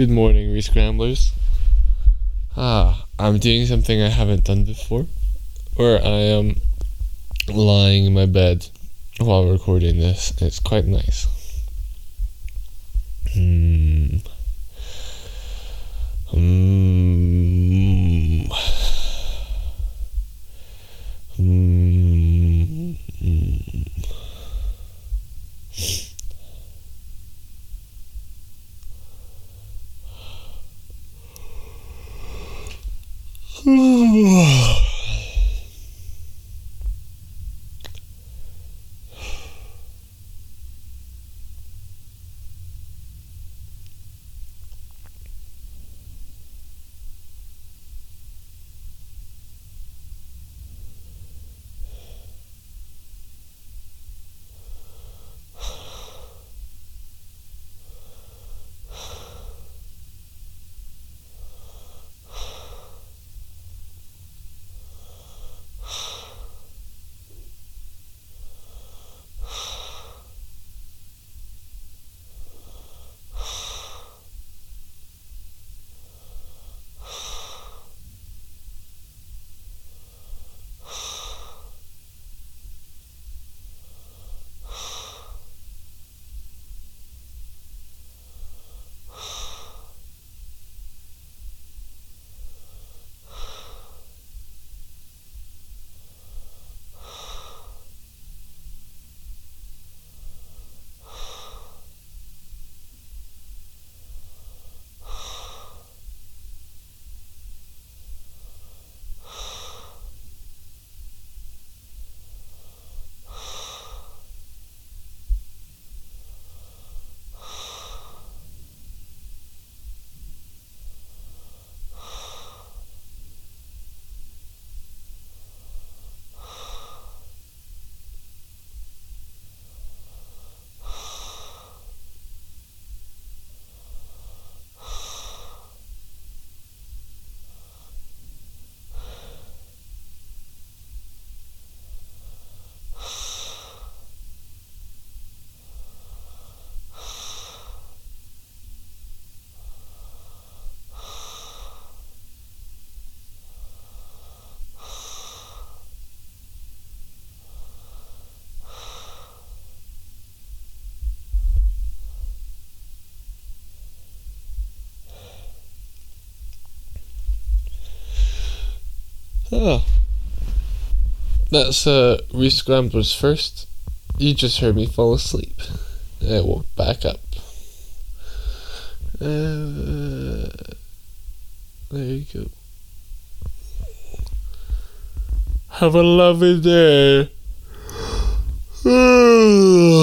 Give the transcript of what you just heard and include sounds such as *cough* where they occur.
Good morning, Rescramblers. Ah, I'm doing something I haven't done before, where I am lying in my bed while recording this. It's quite nice. Hmm. Hmm. 우 Oh. That's uh Rescramblers first. You just heard me fall asleep. I woke back up. Uh, there you go. Have a lovely day. *sighs* *sighs*